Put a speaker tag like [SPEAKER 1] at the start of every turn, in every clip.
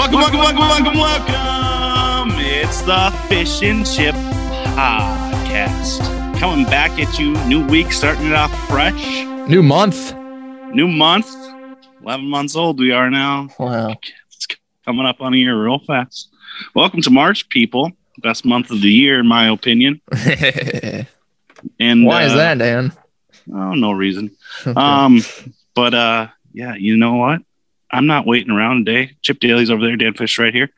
[SPEAKER 1] Welcome, welcome, welcome, welcome, welcome. It's the Fish and Chip Podcast. Coming back at you, new week, starting it off fresh.
[SPEAKER 2] New month.
[SPEAKER 1] New month, 11 months old we are now.
[SPEAKER 2] Wow.
[SPEAKER 1] It's coming up on a year real fast. Welcome to March, people. Best month of the year, in my opinion.
[SPEAKER 2] And why
[SPEAKER 1] And
[SPEAKER 2] is
[SPEAKER 1] uh,
[SPEAKER 2] that, Dan?
[SPEAKER 1] Oh, no reason. Um, but uh, yeah, you know what? I'm not waiting around today. Chip Daly's over there, Dan Fish right here.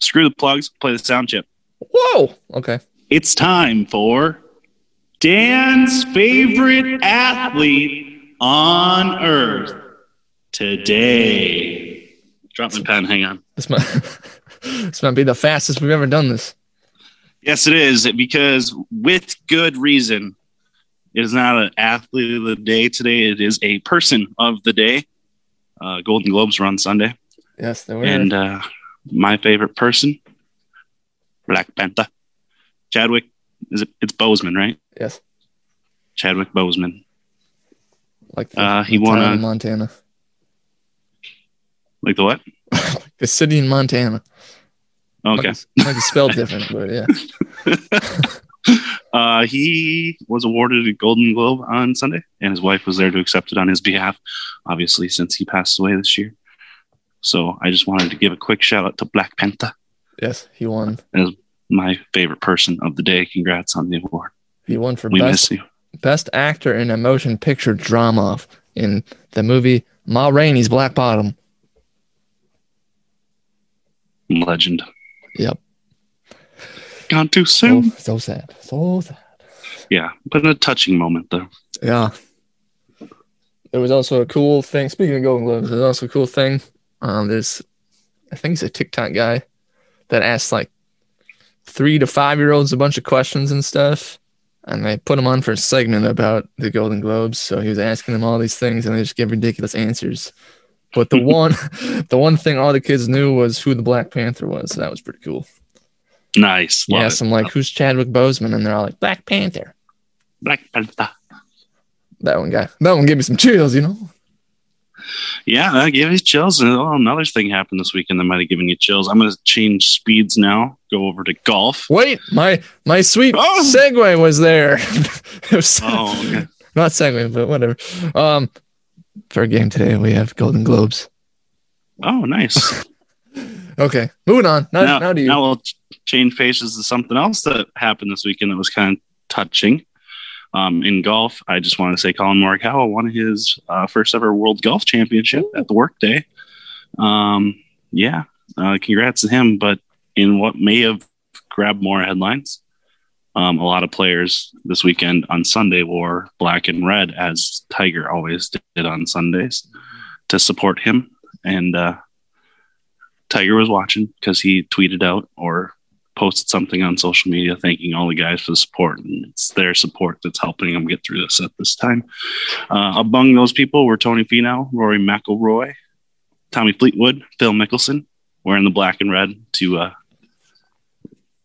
[SPEAKER 1] Screw the plugs, play the sound chip.
[SPEAKER 2] Whoa. Okay.
[SPEAKER 1] It's time for Dan's favorite athlete on earth today. Drop my pen, hang on.
[SPEAKER 2] This might this might be the fastest we've ever done this.
[SPEAKER 1] Yes, it is because with good reason, it is not an athlete of the day today. It is a person of the day. Uh, Golden Globes were on Sunday.
[SPEAKER 2] Yes, there were.
[SPEAKER 1] And uh, my favorite person, Black Panther, Chadwick. Is it? It's Bozeman, right?
[SPEAKER 2] yes.
[SPEAKER 1] Chadwick Boseman.
[SPEAKER 2] Like the,
[SPEAKER 1] Uh, he won a-
[SPEAKER 2] in Montana.
[SPEAKER 1] Like the what?
[SPEAKER 2] the city in Montana.
[SPEAKER 1] Okay.
[SPEAKER 2] Be, might be spelled different, but yeah.
[SPEAKER 1] Uh, he was awarded a Golden Globe on Sunday, and his wife was there to accept it on his behalf. Obviously, since he passed away this year. So I just wanted to give a quick shout out to Black Panther,
[SPEAKER 2] Yes, he won.
[SPEAKER 1] As my favorite person of the day. Congrats on the award.
[SPEAKER 2] He won for
[SPEAKER 1] We
[SPEAKER 2] best best actor in a motion picture drama in the movie Ma Rainey's Black Bottom.
[SPEAKER 1] Legend.
[SPEAKER 2] Yep.
[SPEAKER 1] Gone too
[SPEAKER 2] So,
[SPEAKER 1] soon.
[SPEAKER 2] so sad. So sad.
[SPEAKER 1] Yeah, but a touching moment though.
[SPEAKER 2] Yeah. There was also a cool thing. Speaking of Golden Globes, there's also a cool thing. Um, there's, I think he's a TikTok guy that asks like three to five year olds a bunch of questions and stuff, and they put him on for a segment about the Golden Globes. So he was asking them all these things, and they just give ridiculous answers. But the one, the one thing all the kids knew was who the Black Panther was. So that was pretty cool.
[SPEAKER 1] Nice.
[SPEAKER 2] Yeah,
[SPEAKER 1] Love
[SPEAKER 2] asked
[SPEAKER 1] it.
[SPEAKER 2] them like, "Who's Chadwick Boseman?" And they're all like, "Black Panther."
[SPEAKER 1] Black Panther.
[SPEAKER 2] That one guy. That one gave me some chills. You know.
[SPEAKER 1] Yeah, that gave me chills. And oh, another thing happened this weekend that might have given you chills. I'm going to change speeds now. Go over to golf.
[SPEAKER 2] Wait, my my sweet
[SPEAKER 1] Oh.
[SPEAKER 2] segue was there. was
[SPEAKER 1] Oh, okay.
[SPEAKER 2] not segue, but whatever. Um, for a game today, we have Golden Globes.
[SPEAKER 1] Oh, nice.
[SPEAKER 2] Okay, moving on. Now,
[SPEAKER 1] now,
[SPEAKER 2] now to you.
[SPEAKER 1] now we'll change faces to something else that happened this weekend that was kind of touching. Um, in golf, I just want to say Collin Morikawa won his uh, first ever World Golf Championship at the Workday. Um, yeah, uh, congrats to him. But in what may have grabbed more headlines, um, a lot of players this weekend on Sunday wore black and red, as Tiger always did on Sundays, to support him. And uh, Tiger was watching because he tweeted out or posted something on social media thanking all the guys for the support. And it's their support that's helping them get through this at this time. Uh, among those people were Tony Finau, Rory McIlroy, Tommy Fleetwood, Phil Mickelson, wearing the black and red to uh,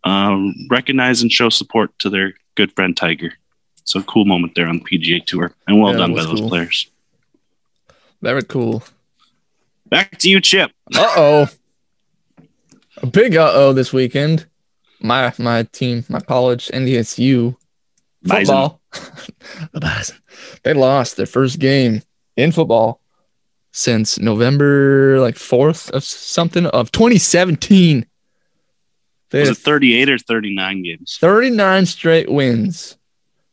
[SPEAKER 1] um, recognize and show support to their good friend Tiger. So cool moment there on the PGA Tour, and well
[SPEAKER 2] Yeah,
[SPEAKER 1] done by
[SPEAKER 2] was
[SPEAKER 1] those players.
[SPEAKER 2] Very cool.
[SPEAKER 1] Back to you, Chip.
[SPEAKER 2] Uh oh. A big uh oh this weekend. My my team, my college, NDSU football. They lost their first game in football since November like fourth of something of 2017. They
[SPEAKER 1] Was it 38 or 39 games?
[SPEAKER 2] 39 straight wins,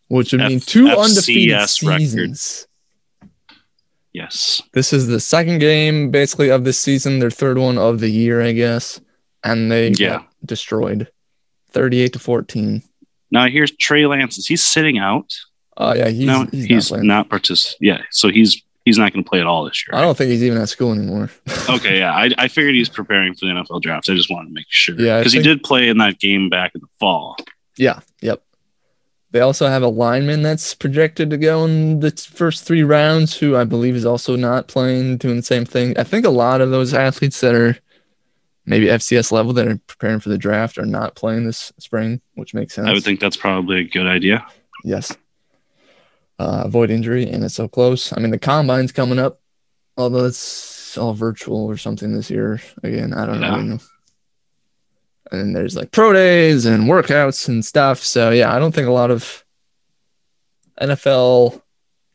[SPEAKER 2] which would mean two
[SPEAKER 1] FCS
[SPEAKER 2] undefeated
[SPEAKER 1] record.
[SPEAKER 2] seasons.
[SPEAKER 1] Yes.
[SPEAKER 2] This is the second game basically of this season, their third one of the year, I guess. And they
[SPEAKER 1] Yeah.
[SPEAKER 2] got destroyed 38 to 14.
[SPEAKER 1] Now here's Trey Lance. Is he sitting out?
[SPEAKER 2] Oh, yeah. He's,
[SPEAKER 1] no,
[SPEAKER 2] he's,
[SPEAKER 1] he's,
[SPEAKER 2] not
[SPEAKER 1] not,
[SPEAKER 2] playing.
[SPEAKER 1] partic- Yeah, so he's he's not going to play at all this year.
[SPEAKER 2] I don't think he's even at school anymore.
[SPEAKER 1] okay, yeah, I, I figured he's preparing for the NFL draft. I just wanted to make sure.
[SPEAKER 2] Yeah,
[SPEAKER 1] because he did play in that game back in the fall.
[SPEAKER 2] yeah. Yep. They also have a lineman that's projected to go in the first three rounds, who I believe is also not playing, doing the same thing. I think a lot of those athletes that are maybe FCS level that are preparing for the draft are not playing this spring, which makes sense.
[SPEAKER 1] I would think that's probably a good idea.
[SPEAKER 2] Yes. Uh, avoid injury, and it's so close. I mean, the combine's coming up, although it's all virtual or something this year. Again, I don't
[SPEAKER 1] Yeah.
[SPEAKER 2] know. And there's like pro days and workouts and stuff. So yeah, I don't think a lot of NFL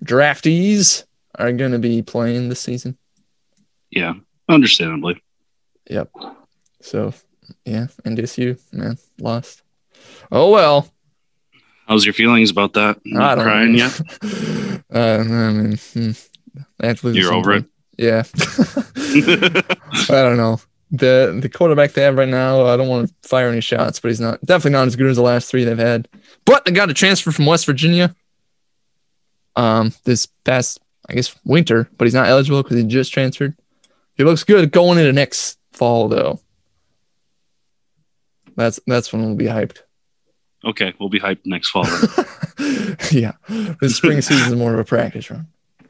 [SPEAKER 2] draftees are going to be playing this season.
[SPEAKER 1] Yeah, understandably.
[SPEAKER 2] So yeah, NDSU man lost. Oh well.
[SPEAKER 1] How's your feelings about that?
[SPEAKER 2] I don't
[SPEAKER 1] crying
[SPEAKER 2] know.
[SPEAKER 1] yet?
[SPEAKER 2] uh, I mean, hmm, they have to lose
[SPEAKER 1] You're over
[SPEAKER 2] point. Yeah. I don't know. The the quarterback they have right now, I don't want to fire any shots, but he's not definitely not as good as the last three they've had. But they got a transfer from West Virginia. Um, this past I guess winter, but he's not eligible because he just transferred. He looks good going into next fall though. That's that's when we'll be hyped.
[SPEAKER 1] okay, we'll be hyped next fall.
[SPEAKER 2] yeah, the spring season is more of a practice run.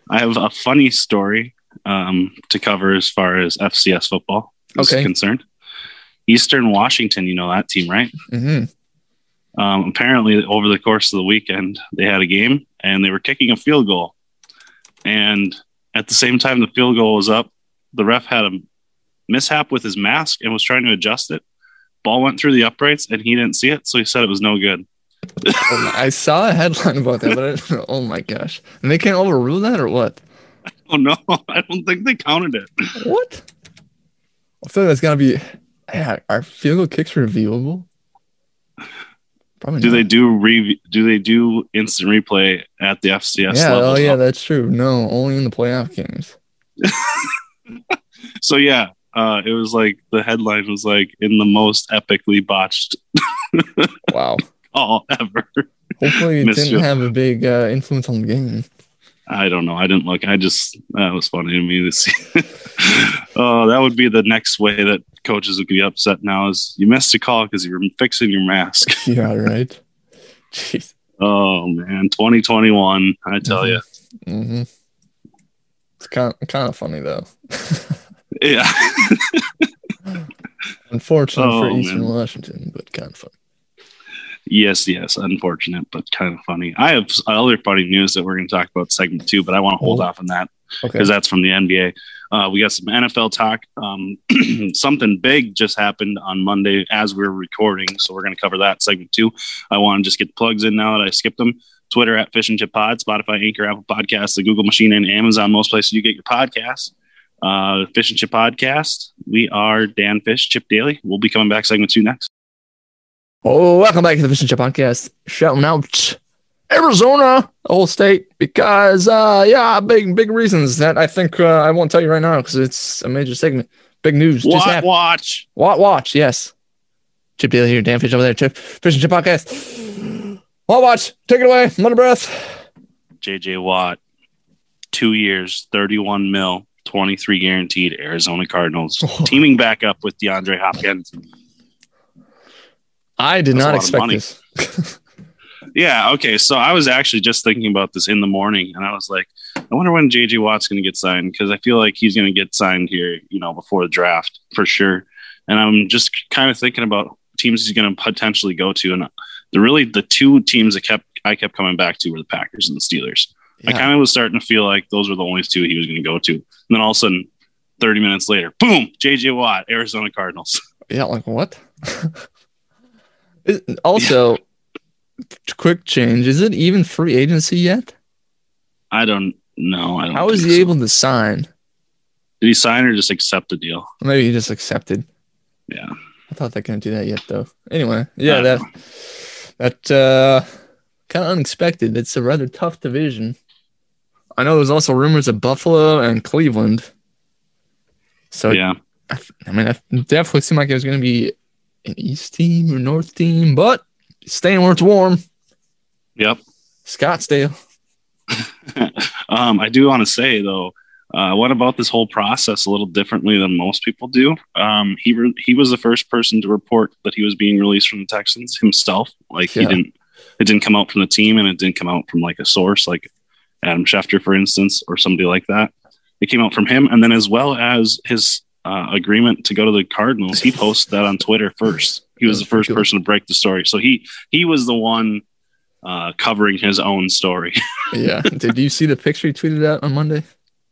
[SPEAKER 1] I have a funny story um, to cover as far as FCS football is
[SPEAKER 2] Okay.
[SPEAKER 1] concerned. Eastern Washington, you know that team, right?
[SPEAKER 2] hmm
[SPEAKER 1] Um, apparently, over the course of the weekend, they had a game and they were kicking a field goal. And at the same time, the field goal was up. The ref had a mishap with his mask and was trying to adjust it. Ball went through the uprights and he didn't see it, so he said it was no good.
[SPEAKER 2] Oh I saw a headline about that, but I oh my gosh! And they can't overrule that or what?
[SPEAKER 1] Oh no, I don't think they counted it.
[SPEAKER 2] What? I feel like that's gotta be. Yeah, are field goal kicks reviewable? Probably.
[SPEAKER 1] Do
[SPEAKER 2] not.
[SPEAKER 1] they do re- do they do instant replay at the FCS
[SPEAKER 2] yeah.
[SPEAKER 1] level?
[SPEAKER 2] Oh yeah, that's true. No, only in the playoff games.
[SPEAKER 1] So yeah, uh, it was like the headline was like in the most epically botched
[SPEAKER 2] Wow.
[SPEAKER 1] call ever.
[SPEAKER 2] Hopefully, it didn't have a big uh, influence on the game.
[SPEAKER 1] I don't know. I didn't look. I just that was funny to me to see. oh, that would be the next way that coaches would be upset now is you missed a call because you were fixing your mask.
[SPEAKER 2] Yeah. Right. Jeez.
[SPEAKER 1] Oh man, 2021. I tell you,
[SPEAKER 2] hmm It's kind kind of funny though.
[SPEAKER 1] Yeah.
[SPEAKER 2] Unfortunate for
[SPEAKER 1] Oh,
[SPEAKER 2] Eastern
[SPEAKER 1] man.
[SPEAKER 2] Washington, but kind of fun.
[SPEAKER 1] yes, yes. Unfortunate, but kind of funny. I have other funny news that we're going to talk about segment two, but I want to hold
[SPEAKER 2] Oh.
[SPEAKER 1] off on that
[SPEAKER 2] Okay.
[SPEAKER 1] because that's from the NBA. Uh, we got some NFL talk. Um, something big just happened on Monday as we are recording, so we're going to cover that segment two. I want to just get the plugs in now that I skipped them. Twitter at Fish and Chip Pod, Spotify, Anchor, Apple Podcasts, the Google Machine, and Amazon. Most places you get your podcasts. Uh, Fish and Chip Podcast. We are Dan Fish, Chip Daly. We'll be coming back segment two next.
[SPEAKER 2] Oh, welcome back to the Fish and Chip Podcast. Shouting out Arizona, the whole state, because uh, yeah, big big reasons that I think uh, I won't tell you right now because it's a major segment. Big news just
[SPEAKER 1] What
[SPEAKER 2] happened.
[SPEAKER 1] watch?
[SPEAKER 2] What watch? Yes. Chip Daly here, Dan Fish over there. Chip Fish and Chip Podcast. What watch? Take it away. I'm out of breath.
[SPEAKER 1] JJ Watt, two years, 31 mil, 23 guaranteed, Arizona Cardinals, teaming back up with DeAndre Hopkins.
[SPEAKER 2] I did
[SPEAKER 1] That's
[SPEAKER 2] not expect this.
[SPEAKER 1] Yeah, okay. So I was actually just thinking about this in the morning, and I was like, I wonder when JJ Watt's going to get signed because I feel like he's going to get signed here, you know, before the draft for sure. And I'm just kind of thinking about teams he's going to potentially go to, and the really the two teams that kept I kept coming back to were the Packers and the Steelers. I kind of was starting to feel like those were the only two he was going to go to. And then all of a sudden, 30 minutes later, boom, JJ Watt, Arizona Cardinals.
[SPEAKER 2] Yeah, like what? also, quick change. Is it even free agency yet?
[SPEAKER 1] I don't know. I don't
[SPEAKER 2] How
[SPEAKER 1] think
[SPEAKER 2] he
[SPEAKER 1] so.
[SPEAKER 2] able to sign?
[SPEAKER 1] Did he sign or just accept the deal?
[SPEAKER 2] Maybe he just accepted.
[SPEAKER 1] Yeah.
[SPEAKER 2] I thought they couldn't do that yet, though. Anyway, yeah, that
[SPEAKER 1] don't
[SPEAKER 2] that uh, kind of unexpected. It's a rather tough division. I know there's also rumors of Buffalo and Cleveland. So
[SPEAKER 1] yeah.
[SPEAKER 2] I, th- I mean, it definitely seemed like it was going to be an East team or North team, but staying where it's warm.
[SPEAKER 1] Yep.
[SPEAKER 2] Scottsdale.
[SPEAKER 1] um, I do want to say though, uh, what about this whole process a little differently than most people do? Um, he re- he was the first person to report that he was being released from the Texans himself. Like he didn't, it didn't come out from the team, and it didn't come out from like a source like Adam Schefter, for instance, or somebody like that. It came out from him, and then as well as his uh, agreement to go to the Cardinals, he posted that on Twitter first. He was the first person to break the story, so he he was the one uh, covering his own story.
[SPEAKER 2] Yeah. Did you see the picture he tweeted out on Monday?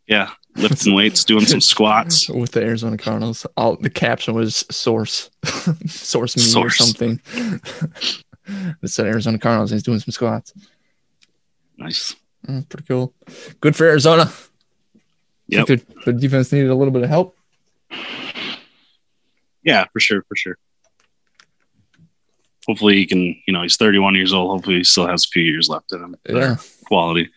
[SPEAKER 1] yeah, lifting weights, doing some squats.
[SPEAKER 2] with the Arizona Cardinals. All the caption was source, source me or something. it said Arizona Cardinals. He's doing some squats.
[SPEAKER 1] Nice.
[SPEAKER 2] Mm, pretty cool. Good for Arizona. Think their, their defense needed a little bit of help.
[SPEAKER 1] Yeah, for sure, for sure. Hopefully he can, you know, he's 31 years old. Hopefully he still has a few years left in him.
[SPEAKER 2] Yeah.
[SPEAKER 1] Quality.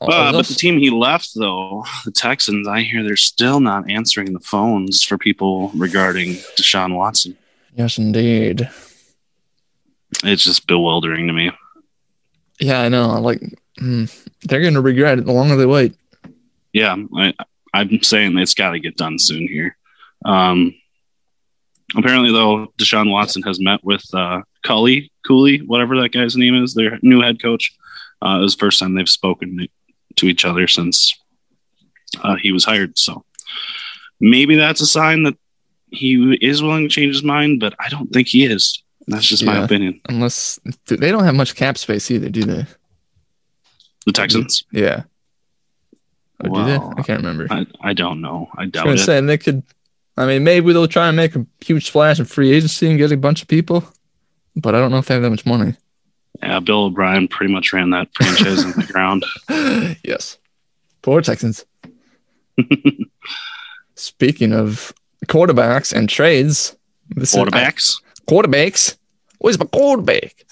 [SPEAKER 1] Uh, but the team he left, though, the Texans, I hear they're still not answering the phones for people regarding Deshaun Watson.
[SPEAKER 2] yes, indeed.
[SPEAKER 1] It's just bewildering to me.
[SPEAKER 2] Yeah, I know. Like, mm, they're going to regret it the longer they wait.
[SPEAKER 1] Yeah, I, I'm saying it's got to get done soon here. Um, apparently, though, Deshaun Watson has met with uh, Cully, Cooley, whatever that guy's name is, their new head coach. Uh, it was the first time they've spoken to each other since uh, he was hired. So maybe that's a sign that he is willing to change his mind, but I don't think he is. That's just my opinion.
[SPEAKER 2] Unless they don't have much cap space either, do they?
[SPEAKER 1] The Texans?
[SPEAKER 2] Yeah. Or do they? I can't remember. I
[SPEAKER 1] I, I don't know. I
[SPEAKER 2] was
[SPEAKER 1] doubt
[SPEAKER 2] going
[SPEAKER 1] it.
[SPEAKER 2] to say, they could, I mean, maybe they'll try and make a huge splash in free agency and get a bunch of people, but I don't know if they have that much money.
[SPEAKER 1] Yeah, Bill O'Brien pretty much ran that franchise in the ground.
[SPEAKER 2] yes. Poor Texans. Speaking of quarterbacks and trades, this is-
[SPEAKER 1] Quarterbacks.
[SPEAKER 2] quarterbacks. Where's my quarterback?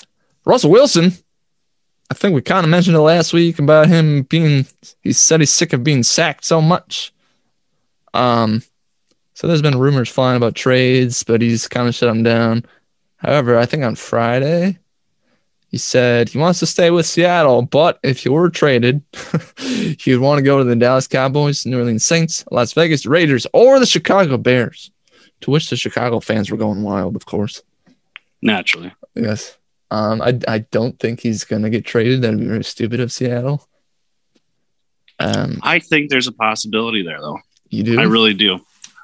[SPEAKER 2] Russell Wilson. I think we kind of mentioned it last week about him being. He said he's sick of being sacked so much. Um, so there's been rumors flying about trades, but he's kind of shut them down. However, I think on Friday, he said he wants to stay with Seattle, but if he were traded, he would want to go to the Dallas Cowboys, New Orleans Saints, Las Vegas Raiders, or the Chicago Bears. To which the Chicago fans were going wild, of course.
[SPEAKER 1] Naturally.
[SPEAKER 2] Yes. Um, I I don't think he's gonna get traded. That'd be very stupid of Seattle. Um,
[SPEAKER 1] I think there's a possibility there, though.
[SPEAKER 2] you do.
[SPEAKER 1] I really do.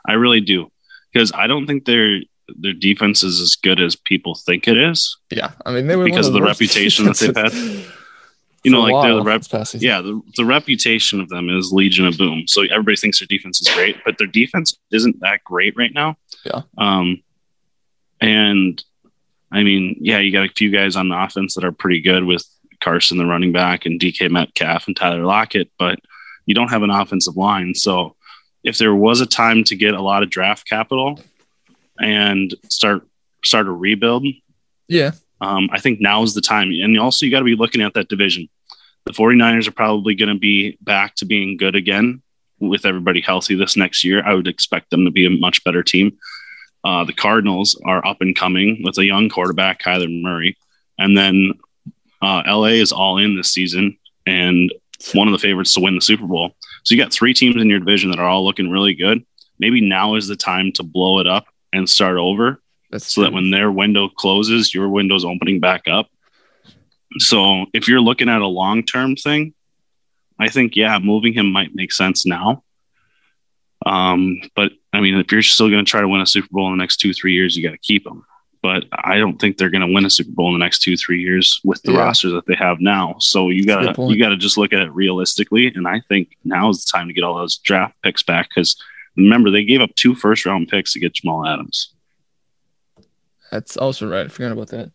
[SPEAKER 1] I really do. Because I don't think their their defense is as good as people think it is.
[SPEAKER 2] yeah. I mean, they were
[SPEAKER 1] Because of the reputation that they've had. You know, like the rep.
[SPEAKER 2] this past season.
[SPEAKER 1] Yeah, the, the reputation of them is Legion of Boom. So everybody thinks their defense is great, but their defense isn't that great right now.
[SPEAKER 2] Yeah.
[SPEAKER 1] Um, and I mean, yeah, you got a few guys on the offense that are pretty good with Carson, the running back, and DK Metcalf and Tyler Lockett, but you don't have an offensive line. So if there was a time to get a lot of draft capital and start start a rebuild,
[SPEAKER 2] Yeah.
[SPEAKER 1] um, I think now is the time. And also, you got to be looking at that division. The 49ers are probably going to be back to being good again with everybody healthy this next year. I would expect them to be a much better team. Uh, the Cardinals are up and coming with a young quarterback, Kyler Murray. And then uh, LA is all in this season and one of the favorites to win the Super Bowl. So you got three teams in your division that are all looking really good. Maybe now is the time to blow it up and start over
[SPEAKER 2] That's
[SPEAKER 1] so that when their window closes, your window's opening back up. So if you're looking at a long term thing, I think yeah, moving him might make sense now. Um, but I mean, if you're still going to try to win a Super Bowl in the next two three years, you got to keep them. But I don't think they're going to win a Super Bowl in the next two three years with the
[SPEAKER 2] Yeah.
[SPEAKER 1] roster that they have now. So you got to you got to just look at it realistically. And I think now is the time to get all those draft picks back because remember they gave up two first round picks to get Jamal Adams.
[SPEAKER 2] That's also right. I forgot about that.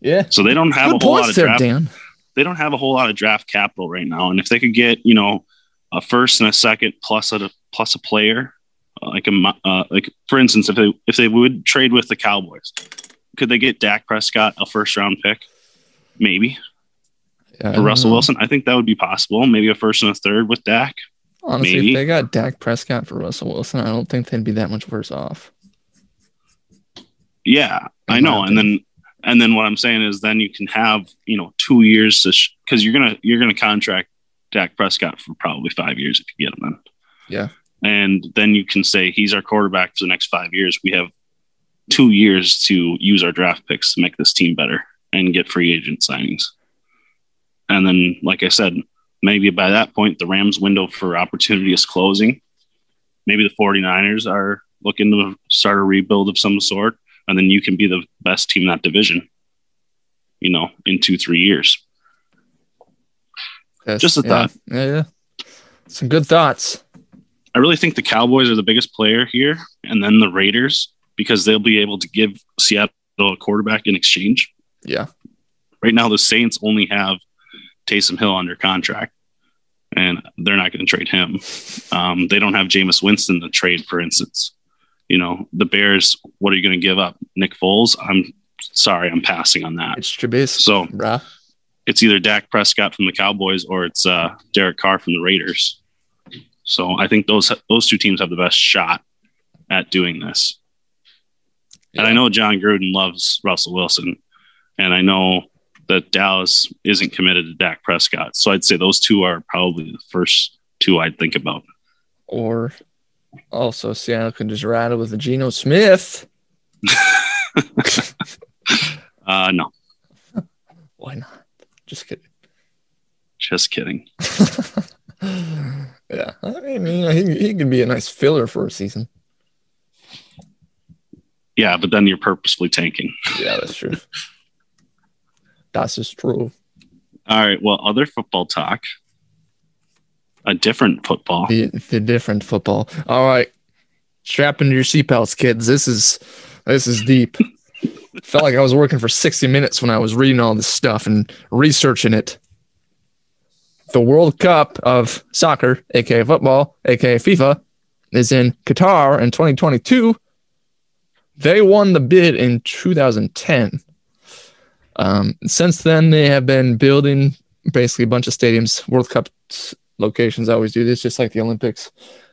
[SPEAKER 2] Yeah.
[SPEAKER 1] So they don't have
[SPEAKER 2] Good
[SPEAKER 1] a whole lot of
[SPEAKER 2] there,
[SPEAKER 1] draft.
[SPEAKER 2] Dan.
[SPEAKER 1] They don't have a whole lot of draft capital right now, and if they could get you know a first and a second plus at a plus a player, uh, like a uh, like for instance, if they if they would trade with the Cowboys, could they get Dak Prescott a first round pick? Maybe Russell
[SPEAKER 2] know.
[SPEAKER 1] Wilson. I think that would be possible. Maybe a first and a third with Dak.
[SPEAKER 2] Honestly,
[SPEAKER 1] maybe.
[SPEAKER 2] if they got Dak Prescott for Russell Wilson, I don't think they'd be that much worse off.
[SPEAKER 1] Yeah,
[SPEAKER 2] In
[SPEAKER 1] I know. And then and then what I'm saying is then you can have you know two years to because you're gonna you're gonna contract Dak Prescott for probably five years if you get him then.
[SPEAKER 2] Yeah.
[SPEAKER 1] And then you can say he's our quarterback for the next five years. We have two years to use our draft picks to make this team better and get free agent signings. And then, like I said, maybe by that point, the Rams' window for opportunity is closing. Maybe the 49ers are looking to start a rebuild of some sort and then you can be the best team in that division, you know, in two, three years.
[SPEAKER 2] Yes,
[SPEAKER 1] Just a
[SPEAKER 2] yeah,
[SPEAKER 1] thought.
[SPEAKER 2] Yeah, yeah. Some good thoughts.
[SPEAKER 1] I really think the Cowboys are the biggest player here, and then the Raiders because they'll be able to give Seattle a quarterback in exchange.
[SPEAKER 2] Yeah.
[SPEAKER 1] Right now, the Saints only have Taysom Hill under contract, and they're not going to trade him. Um, they don't have Jameis Winston to trade, for instance. You know, the Bears, what are you going to give up? Nick Foles? I'm sorry, I'm passing on that.
[SPEAKER 2] It's Trubisky.
[SPEAKER 1] So
[SPEAKER 2] bruh.
[SPEAKER 1] it's either Dak Prescott from the Cowboys or it's uh, Derek Carr from the Raiders. So I think those those two teams have the best shot at doing this. And I know Jon Gruden loves Russell Wilson, and I know that Dallas isn't committed to Dak Prescott. So I'd say those two are probably the first two I'd think about.
[SPEAKER 2] Or also Seattle can just rattle with a Geno Smith.
[SPEAKER 1] Uh, no,
[SPEAKER 2] Why not? Just kidding.
[SPEAKER 1] just kidding.
[SPEAKER 2] yeah. I mean, you know, he, he could be a nice filler for a season.
[SPEAKER 1] Yeah, but then you're purposefully tanking.
[SPEAKER 2] Yeah, that's true. that's just true.
[SPEAKER 1] All right. Well, other football talk. A different football.
[SPEAKER 2] The, the different football. All right. Strap into your seatbelts, kids. This is this is deep. Felt like I was working for 60 minutes when I was reading all this stuff and researching it. The World Cup of soccer, aka football, aka FIFA, is in Qatar in 2022. They won the bid in 2010. Um, since then, they have been building basically a bunch of stadiums. World Cup locations always do this, just like the Olympics.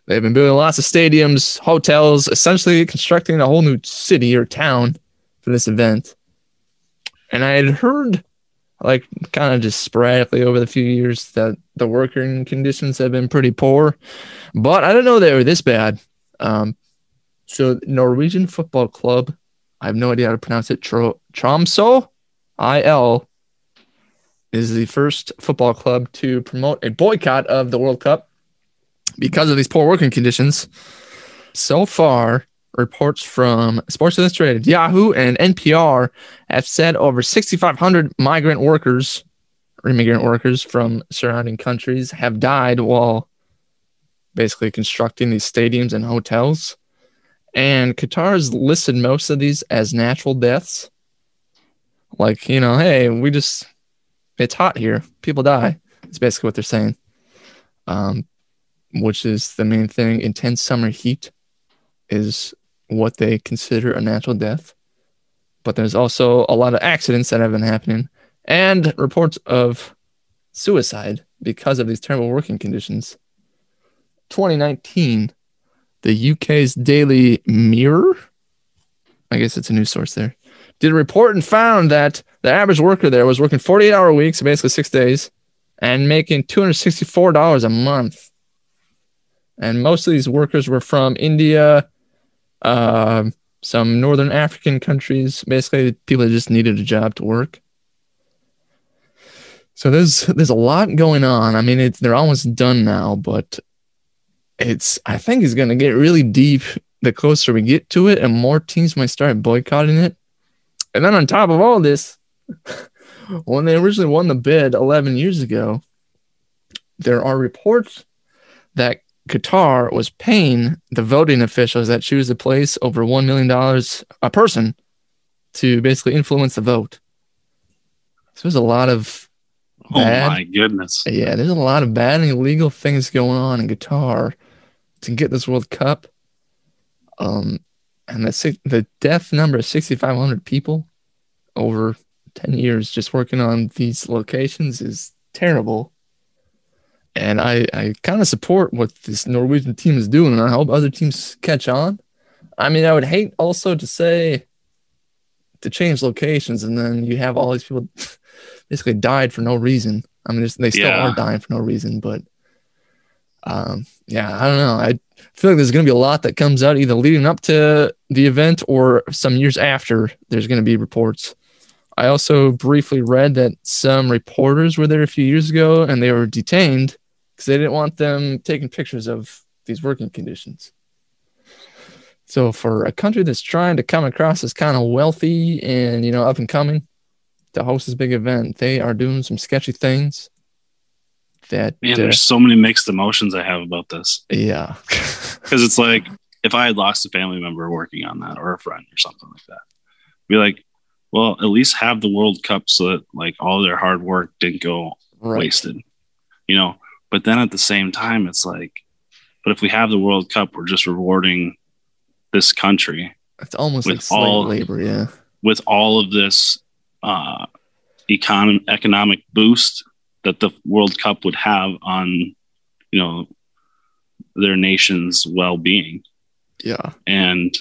[SPEAKER 2] They've been building lots of stadiums, hotels, essentially constructing a whole new city or town for this event. And I had heard, like, kind of just sporadically over the few years, that the working conditions have been pretty poor, but I didn't know they were this bad. Um, so, Norwegian Football Club, I have no idea how to pronounce it, Tro- Tromso, IL, is the first football club to promote a boycott of the World Cup because of these poor working conditions. So far, reports from Sports Illustrated, Yahoo, and NPR have said over 6,500 migrant workers or immigrant workers from surrounding countries have died while basically constructing these stadiums and hotels. And Qatar has listed most of these as natural deaths. Like, you know, hey, we just, it's hot here. People die. It's basically what they're saying. Um, which is the main thing. Intense summer heat is what they consider a natural death. But there's also a lot of accidents that have been happening and reports of suicide because of these terrible working conditions. 2019, the UK's Daily Mirror, I guess it's a news source there, did a report and found that the average worker there was working 48 hour weeks, so basically six days, and making $264 a month. And most of these workers were from India, uh, some northern African countries, basically people that just needed a job to work. So there's there's a lot going on. I mean, it's they're almost done now, but it's I think it's gonna get really deep the closer we get to it, and more teams might start boycotting it. And then on top of all this, when they originally won the bid 11 years ago, there are reports that Qatar was paying the voting officials that choose the place over $1 million a person to basically influence the vote. So there's a lot of
[SPEAKER 1] Oh
[SPEAKER 2] Bad.
[SPEAKER 1] my goodness.
[SPEAKER 2] yeah, there's a lot of bad and illegal things going on in Qatar to get this World Cup. Um, and the the death number of 6,500 people over 10 years just working on these locations is terrible. And I, I kind of support what this Norwegian team is doing, and I hope other teams catch on. I mean, I would hate also to say to change locations, and then you have all these people basically died for no reason. I mean, they still
[SPEAKER 1] Yeah.
[SPEAKER 2] are dying for no reason, but um, yeah, I don't know. I feel like there's going to be a lot that comes out either leading up to the event or some years after. There's going to be reports. I also briefly read that some reporters were there a few years ago and they were detained because they didn't want them taking pictures of these working conditions. So for a country that's trying to come across as kind of wealthy and you know up and coming to host this big event, they are doing some sketchy things. that
[SPEAKER 1] Man,
[SPEAKER 2] uh,
[SPEAKER 1] there's so many mixed emotions I have about this
[SPEAKER 2] yeah,
[SPEAKER 1] because it's like if I had lost a family member working on that or a friend or something like that, be like, well, at least have the World Cup so that like all their hard work didn't go
[SPEAKER 2] right.
[SPEAKER 1] wasted, you know. But then at the same time, it's like, but if we have the World Cup, we're just rewarding this country
[SPEAKER 2] It's almost
[SPEAKER 1] With
[SPEAKER 2] like slave
[SPEAKER 1] all-
[SPEAKER 2] labor. Yeah,
[SPEAKER 1] with all of this uh, econ- economic boost that the World Cup would have on, you know, their nation's well-being,
[SPEAKER 2] yeah,
[SPEAKER 1] and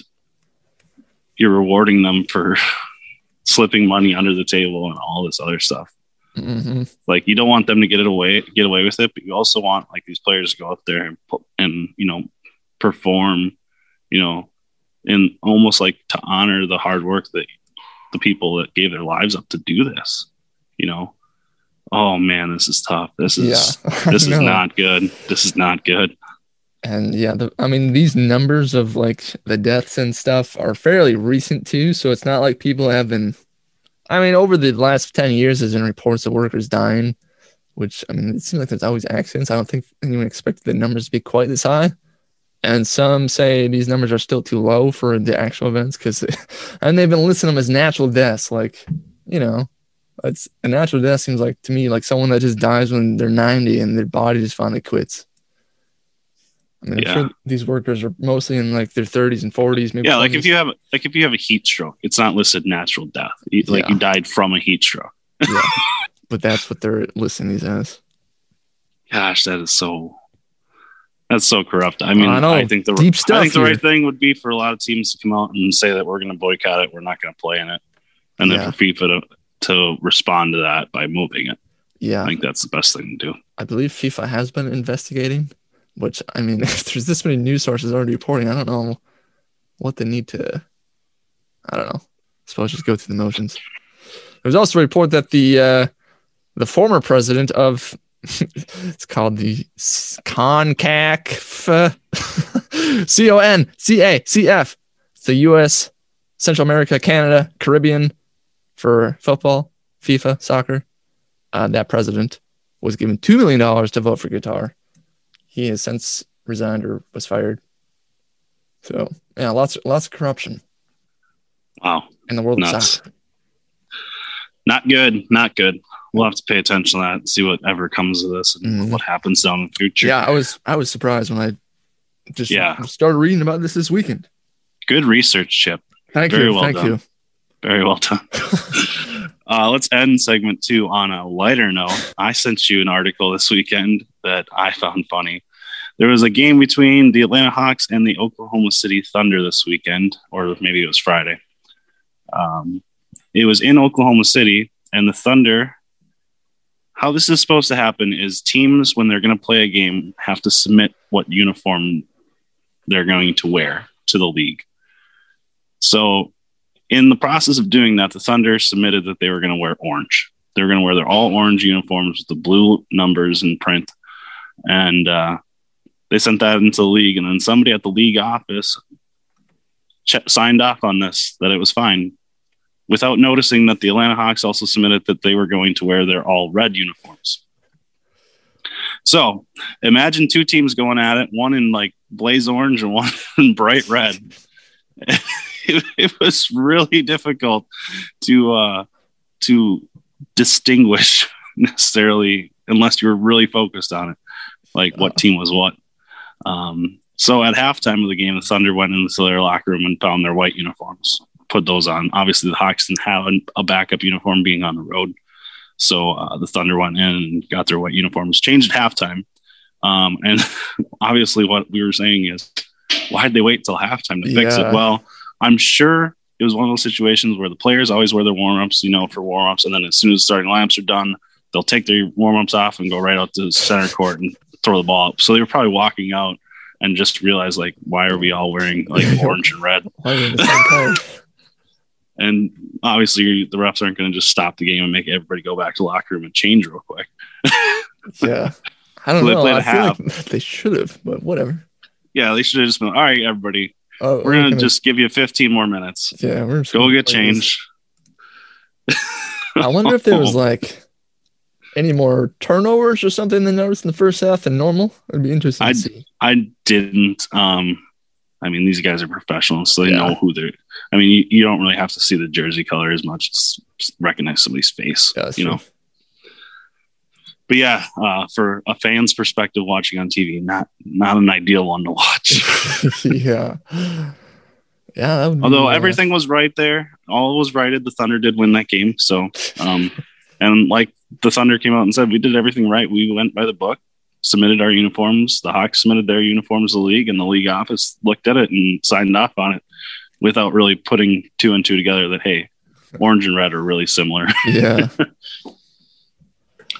[SPEAKER 1] you're rewarding them for slipping money under the table and all this other stuff.
[SPEAKER 2] Hmm
[SPEAKER 1] Like you don't want them to get it away, get away with it, but you also want like these players to go up there and and you know perform, you know, and almost like to honor the hard work that the people that gave their lives up to do this. You know, oh man, this is tough. This is
[SPEAKER 2] yeah.
[SPEAKER 1] this is not good. This is not good.
[SPEAKER 2] And yeah, the, I mean, these numbers of like the deaths and stuff are fairly recent too. So it's not like people have been, I mean, over the last 10 years, there's been reports of workers dying, which I mean, it seems like there's always accidents. I don't think anyone expected the numbers to be quite this high. And some say these numbers are still too low for the actual events because, and they've been listing them as natural deaths. Like, you know, it's a natural death seems like to me like someone that just dies when they're 90 and their body just finally quits. I'm
[SPEAKER 1] Yeah.
[SPEAKER 2] sure these workers are mostly in like their 30s and 40s. Maybe
[SPEAKER 1] Yeah, like if you have like if you have a heat stroke, it's not listed natural death. You- Like
[SPEAKER 2] Yeah.
[SPEAKER 1] you died from a heat stroke.
[SPEAKER 2] yeah, but that's what they're listing these as.
[SPEAKER 1] Gosh, that is so. That's so corrupt. I mean,
[SPEAKER 2] I
[SPEAKER 1] I, think the
[SPEAKER 2] Deep
[SPEAKER 1] I think the
[SPEAKER 2] here.
[SPEAKER 1] right thing would be for a lot of teams to come out and say that we're going to boycott it. We're not going to play in it, and then
[SPEAKER 2] Yeah.
[SPEAKER 1] for FIFA to to respond to that by moving it.
[SPEAKER 2] Yeah, I
[SPEAKER 1] think that's the best thing to do.
[SPEAKER 2] I believe FIFA has been investigating, which I mean, if there's this many news sources already reporting, I don't know what they need to. I don't know. I suppose just go through the motions. There was also a report that the uh, the former president of it's called the CONCACF, C O N C A C F, the U.S., Central America, Canada, Caribbean for football, FIFA, soccer. Uh, that president was given two million dollars to vote for Qatar. He has since resigned or was fired. So yeah, lots lots of corruption
[SPEAKER 1] Wow,
[SPEAKER 2] in the world of soccer.
[SPEAKER 1] not good, not good. We'll have to pay attention to that and see whatever comes of this and
[SPEAKER 2] Mhm.
[SPEAKER 1] what happens down in the future.
[SPEAKER 2] Yeah, I was I was surprised when I just
[SPEAKER 1] Yeah.
[SPEAKER 2] started reading about this this weekend.
[SPEAKER 1] Good research, Chip.
[SPEAKER 2] Thank
[SPEAKER 1] Very
[SPEAKER 2] you,
[SPEAKER 1] well
[SPEAKER 2] thank
[SPEAKER 1] done. Very well done. Uh, let's end segment two on a lighter note. I sent you an article this weekend that I found funny. There was a game between the Atlanta Hawks and the Oklahoma City Thunder this weekend, or maybe it was Friday. Um, it was in Oklahoma City, and the Thunder. How this is supposed to happen is teams, when they're going to play a game, have to submit what uniform they're going to wear to the league. So in the process of doing that, the Thunder submitted that they were going to wear orange. They were going to wear their all orange uniforms with the blue numbers in print, and uh, they sent that into the league. And then somebody at the league office ch- signed off on this that it was fine, without noticing that the Atlanta Hawks also submitted that they were going to wear their all red uniforms. So imagine two teams going at it, one in like blaze orange and one in bright red. it, it was really difficult to uh, to distinguish necessarily unless you were really focused on it, like what team was what. Um, so at halftime of the game, the Thunder went into their locker room and found their white uniforms, put those on. Obviously, the Hawks didn't have a backup uniform being on the road, so uh, the Thunder went in and got their white uniforms changed at halftime. Um, and obviously, what we were saying is, why did they wait till halftime to fix
[SPEAKER 2] Yeah.
[SPEAKER 1] it? Well, I'm sure it was one of those situations where the players always wear their warm ups, you know, for warm ups, and then as soon as the starting lineups are done, they'll take their warm ups off and go right out to center court and throw the ball up. So they were probably walking out and just realized like, why are we all wearing like orange and red?
[SPEAKER 2] Why are we in the same color?
[SPEAKER 1] And obviously, the refs aren't going to just stop the game and make everybody go back to the locker room and change real quick.
[SPEAKER 2] Yeah. I don't
[SPEAKER 1] They
[SPEAKER 2] know.
[SPEAKER 1] played
[SPEAKER 2] I
[SPEAKER 1] a
[SPEAKER 2] feel
[SPEAKER 1] half.
[SPEAKER 2] like they should have, but whatever.
[SPEAKER 1] Yeah, they should have just been, all right, everybody,
[SPEAKER 2] Oh,
[SPEAKER 1] we're going to just give you 15 more minutes.
[SPEAKER 2] yeah, we're just
[SPEAKER 1] Go
[SPEAKER 2] gonna
[SPEAKER 1] get changed.
[SPEAKER 2] I wonder if there was like any more turnovers or something than noticed in the first half than normal? It'd be interesting see.
[SPEAKER 1] I didn't. Um, I mean, these guys are professionals, so they
[SPEAKER 2] Yeah.
[SPEAKER 1] know who they're. I mean, you, you don't really have to see the jersey color as much as recognize somebody's face.
[SPEAKER 2] Yeah,
[SPEAKER 1] you
[SPEAKER 2] true.
[SPEAKER 1] know. But yeah, uh, for a fan's perspective, watching on TV, not not an ideal one to watch.
[SPEAKER 2] yeah. Yeah. That would be,
[SPEAKER 1] Although everything was right there, all was righted. The Thunder did win that game, so um, and like the Thunder came out and said, we did everything right. We went by the book, submitted our uniforms. The Hawks submitted their uniforms to the league, and the league office looked at it and signed off on it without really putting two and two together. That hey, orange and red are really similar.
[SPEAKER 2] Yeah.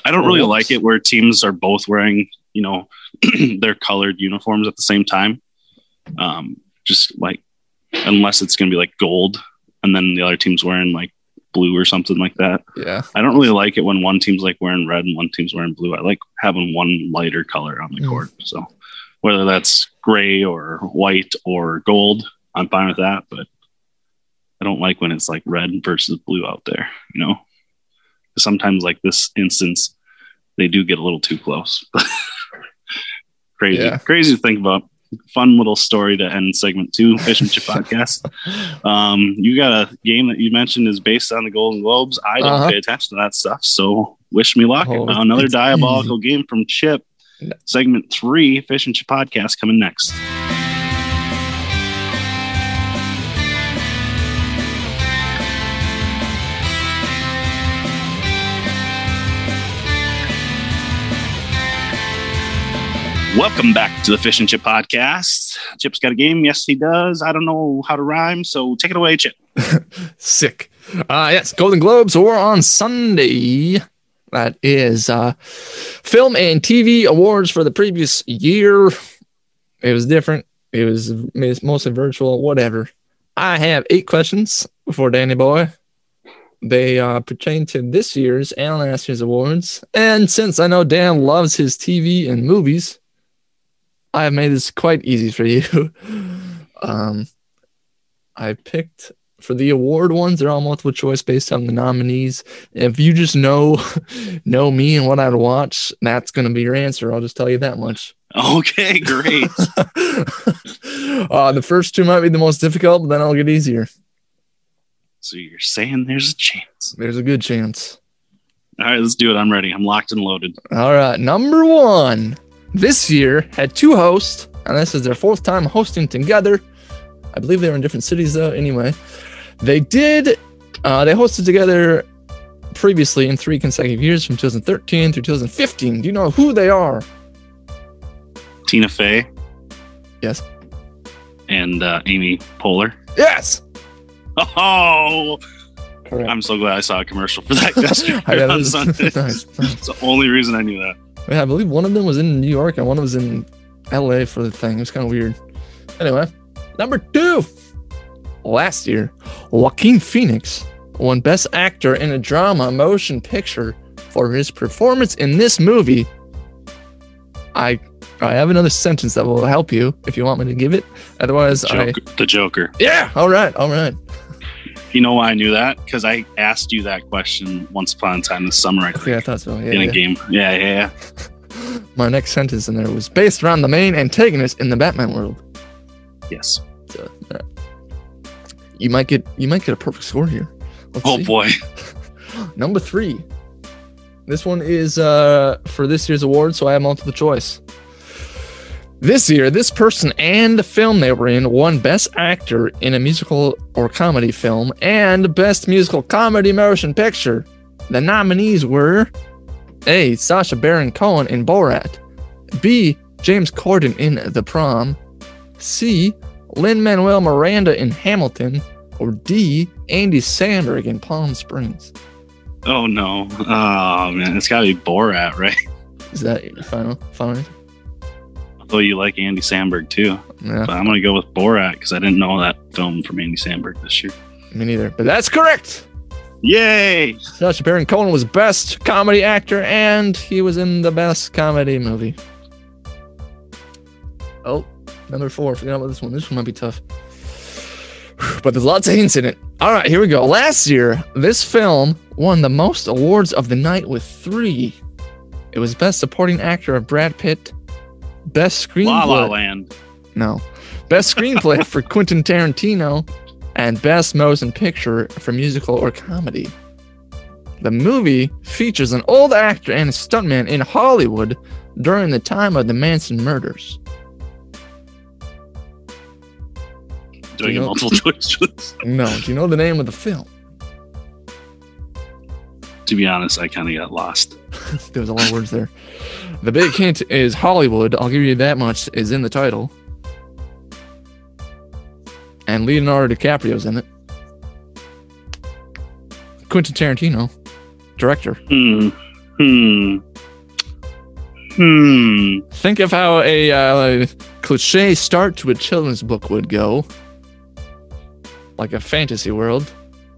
[SPEAKER 1] I don't really like it where teams are both wearing, you know, their colored uniforms at the same time. Um, just like unless it's going to be like gold, and then the other team's wearing like blue or something like that.
[SPEAKER 2] Yeah.
[SPEAKER 1] I don't really like it when one team's like wearing red and one team's wearing blue. I like having one lighter color on the
[SPEAKER 2] Mm.
[SPEAKER 1] court. So whether that's gray or white or gold, I'm fine with that. But I don't like when it's like red versus blue out there, you know? Sometimes, like this instance, they do get a little too close. crazy,
[SPEAKER 2] Yeah.
[SPEAKER 1] crazy to think about. Fun little story to end segment two, Fish and Chip podcast. Um, you got a game that you mentioned is based on the Golden Globes. I don't
[SPEAKER 2] Uh-huh.
[SPEAKER 1] pay attention to that stuff, so wish me luck.
[SPEAKER 2] Oh,
[SPEAKER 1] another diabolical game from Chip. Segment three, Fish and Chip podcast coming next. Welcome back to the Fish and Chip podcast. Chip's got a game. Yes, he does. I don't know how to rhyme, so take it away, Chip.
[SPEAKER 2] Sick. Uh, yes, Golden Globes or on Sunday. That is uh, film and TV awards for the previous year. It was different. It was mostly virtual, whatever. I have eight questions for Danny Boy. They uh, pertain to this year's and last year's awards. And since I know Dan loves his TV and movies, I have made this quite easy for you. um, I picked for the award ones, they're all multiple choice based on the nominees. If you just know know me and what I'd watch, that's gonna be your answer. I'll just tell you that much.
[SPEAKER 1] Okay, great.
[SPEAKER 2] uh, the first two might be the most difficult, but then I'll get easier.
[SPEAKER 1] so you're saying there's a chance.
[SPEAKER 2] There's a good chance.
[SPEAKER 1] All right, let's do it. I'm ready. I'm locked and loaded.
[SPEAKER 2] All right, number one. This year had two hosts, and this is their fourth time hosting together. I believe they were in different cities though. Anyway, they did. Uh, they hosted together previously in three consecutive years, from 2013 through 2015. Do you know who they are?
[SPEAKER 1] Tina Fey
[SPEAKER 2] Yes.
[SPEAKER 1] and uh, Amy Poehler.
[SPEAKER 2] Yes.
[SPEAKER 1] Oh,
[SPEAKER 2] Correct.
[SPEAKER 1] I'm so glad I saw a commercial for that yesterday
[SPEAKER 2] I got it.
[SPEAKER 1] Sunday.
[SPEAKER 2] nice.
[SPEAKER 1] It's the only reason I knew that.
[SPEAKER 2] Yeah, I believe one of them was in New York and one was in LA for the thing. It was kind of weird. Anyway, number two. Last year, Joaquin Phoenix won Best Actor in a Drama Motion Picture for his performance in this movie. I I have another sentence that will help you if you want me to give it. Otherwise, I
[SPEAKER 1] the Joker.
[SPEAKER 2] yeah. All right, all right.
[SPEAKER 1] You know why I knew that? Because I asked you that question once upon a time this summer, I think,
[SPEAKER 2] Yeah, I thought so. Yeah,
[SPEAKER 1] in a
[SPEAKER 2] yeah.
[SPEAKER 1] game. Yeah, yeah, yeah.
[SPEAKER 2] My next sentence in there was based around the main antagonist in the Batman world.
[SPEAKER 1] Yes.
[SPEAKER 2] So, uh, you might get you might get a perfect score here. Let's
[SPEAKER 1] Oh
[SPEAKER 2] see.
[SPEAKER 1] boy.
[SPEAKER 2] Number three. This one is uh, for this year's award, so I have multiple choice. This year, this person and the film they were in won Best Actor in a musical or comedy film and Best Musical Comedy Motion Picture. The nominees were A. Sacha Baron Cohen in Borat, B. James Corden in The Prom, C. Lin Manuel Miranda in Hamilton, or D. Andy Samberg in Palm Springs.
[SPEAKER 1] Oh no. Oh man, it's got to be Borat, right?
[SPEAKER 2] Is that your final? Final? answer?
[SPEAKER 1] Although you like Andy Samberg too,
[SPEAKER 2] Yeah,
[SPEAKER 1] but I'm gonna go with Borat because I didn't know that film from Andy Samberg this year.
[SPEAKER 2] me neither. But that's correct.
[SPEAKER 1] Yay!
[SPEAKER 2] Sacha Baron Cohen was best comedy actor, and he was in the best comedy movie. Oh, number four. Forgot about this one. This one might be tough. But there's lots of hints in it. All right, here we go. Last year, this film won the most awards of the night with three. It was Best Supporting Actor of Brad Pitt, Best Screenplay.
[SPEAKER 1] La La Land.
[SPEAKER 2] No. Best Screenplay for Quentin Tarantino, and Best Motion Picture for Musical or Comedy. The movie features an old actor and a stuntman in Hollywood during the time of the Manson murders.
[SPEAKER 1] Do
[SPEAKER 2] You know-
[SPEAKER 1] multiple choices?
[SPEAKER 2] No, do you know the name of the film?
[SPEAKER 1] to be honest, I kind of got lost.
[SPEAKER 2] There was a lot of words there. The big hint is Hollywood. I'll give you that much. Is in the title, and Leonardo DiCaprio's in it. Quentin Tarantino, director.
[SPEAKER 1] Hmm. Hmm. Hmm.
[SPEAKER 2] Think of how a uh, cliche start to a children's book would go, like a fantasy world.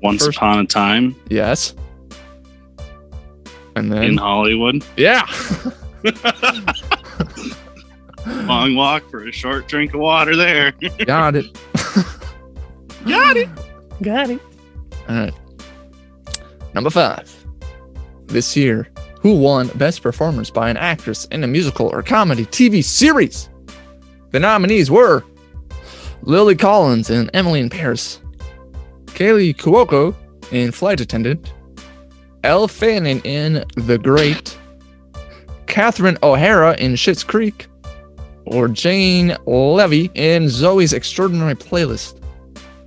[SPEAKER 1] Once
[SPEAKER 2] First-
[SPEAKER 1] upon a time
[SPEAKER 2] Yes, and then
[SPEAKER 1] in Hollywood.
[SPEAKER 2] yeah,
[SPEAKER 1] Long walk for a short drink of water there.
[SPEAKER 2] got it.
[SPEAKER 1] Got it.
[SPEAKER 2] Got it. All right. Number five. This year, who won Best Performance by an Actress in a Musical or Comedy TV Series? The nominees were Lily Collins in Emily in Paris, Kaley Cuoco in Flight Attendant, Elle Fanning in The Great, Catherine O'Hara in Schitt's Creek, or Jane Levy in Zoey's Extraordinary Playlist.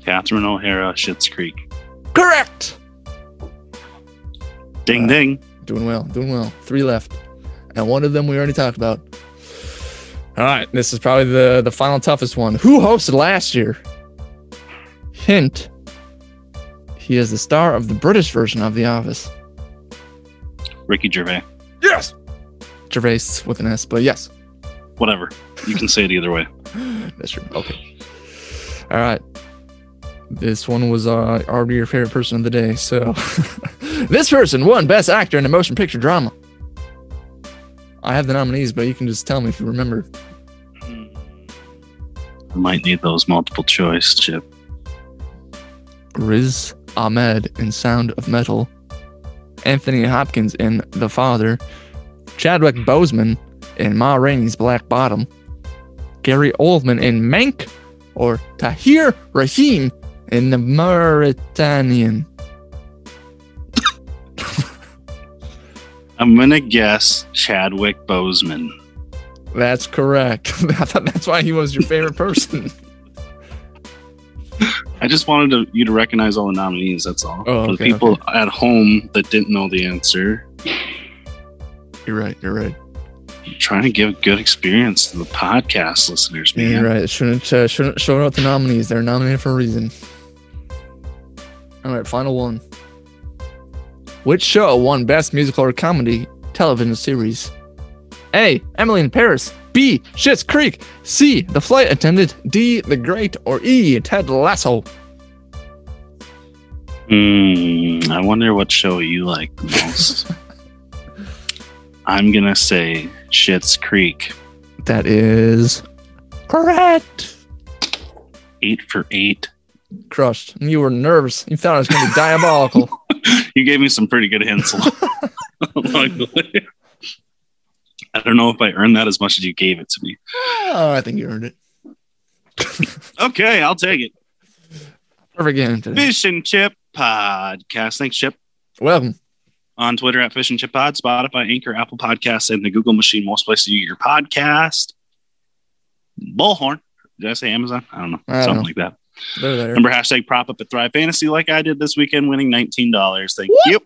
[SPEAKER 1] Catherine O'Hara, Schitt's Creek.
[SPEAKER 2] Correct!
[SPEAKER 1] Ding
[SPEAKER 2] Uh,
[SPEAKER 1] ding.
[SPEAKER 2] Doing well, doing well. Three left. And one of them we already talked about. All right, this is probably the, the final toughest one. Who hosted last year? Hint. He is the star of the British version of The Office.
[SPEAKER 1] Ricky Gervais.
[SPEAKER 2] Yes! Gervais with an S, but yes.
[SPEAKER 1] Whatever. You can say it either way.
[SPEAKER 2] That's true. Okay. All right. This one was uh, already your favorite person of the day. So, this person won Best Actor in a Motion Picture Drama. I have the nominees, but you can just tell me if you remember.
[SPEAKER 1] I might need those multiple choice, Chip.
[SPEAKER 2] Riz Ahmed in Sound of Metal, Anthony Hopkins in The Father, Chadwick Boseman in Ma Rainey's Black Bottom, Gary Oldman in Mank, or Tahar Rahim in The Mauritanian.
[SPEAKER 1] I'm gonna guess Chadwick Boseman.
[SPEAKER 2] That's correct. I thought that's why he was your favorite person.
[SPEAKER 1] I just wanted to, you to recognize all the nominees. That's all.
[SPEAKER 2] Oh, okay, For
[SPEAKER 1] the people at home that didn't know the answer,
[SPEAKER 2] you're right. You're right.
[SPEAKER 1] trying to give a good experience to the podcast listeners, man.
[SPEAKER 2] You're right. Shouldn't uh, shouldn't show out the nominees. They're nominated for a reason. All right, final one. Which show won Best Musical or Comedy Television Series? A. Emily in Paris. B. Schitt's Creek. C. The Flight Attendant. D. The Great. Or E. Ted Lasso.
[SPEAKER 1] Hmm, I wonder what show you like the most. I'm gonna say Schitt's Creek.
[SPEAKER 2] That is correct.
[SPEAKER 1] Eight for eight.
[SPEAKER 2] Crushed. You were nervous. You thought it was going to be diabolical.
[SPEAKER 1] You gave me some pretty good hints along the way. I don't know if I earned that as much as you gave it to me.
[SPEAKER 2] Oh, I think you earned it.
[SPEAKER 1] Okay, I'll take it.
[SPEAKER 2] Perfect game today.
[SPEAKER 1] Fish and Chip Podcast. Thanks, Chip.
[SPEAKER 2] Welcome.
[SPEAKER 1] On Twitter at Fish and Chip Pod, Spotify, Anchor, Apple Podcasts, and the Google machine. Most places you get your podcast. Bullhorn. Did I say Amazon? I don't know.
[SPEAKER 2] I don't
[SPEAKER 1] Something
[SPEAKER 2] know.
[SPEAKER 1] like that.
[SPEAKER 2] They're there.
[SPEAKER 1] Remember hashtag prop up at Thrive Fantasy like I did this weekend, winning $19. Thank
[SPEAKER 2] What?
[SPEAKER 1] you.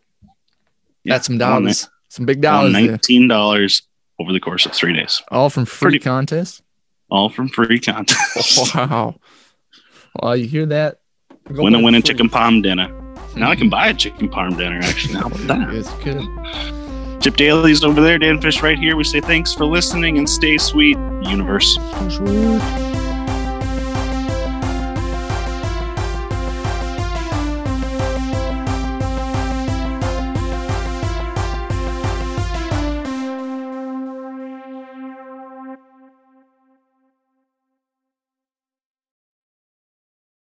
[SPEAKER 2] That's some dollars. Some big dollars.
[SPEAKER 1] $19 over the course of three days.
[SPEAKER 2] All from free
[SPEAKER 1] Pretty-
[SPEAKER 2] contest.
[SPEAKER 1] All from free content.
[SPEAKER 2] Wow. Well, you hear that?
[SPEAKER 1] Win a
[SPEAKER 2] win
[SPEAKER 1] a chicken palm dinner. Now I can buy a chicken parm dinner, actually. How about that?
[SPEAKER 2] Yes, good.
[SPEAKER 1] Chip Daly's over there, Dan Fish right here. We say thanks for listening and stay sweet, universe.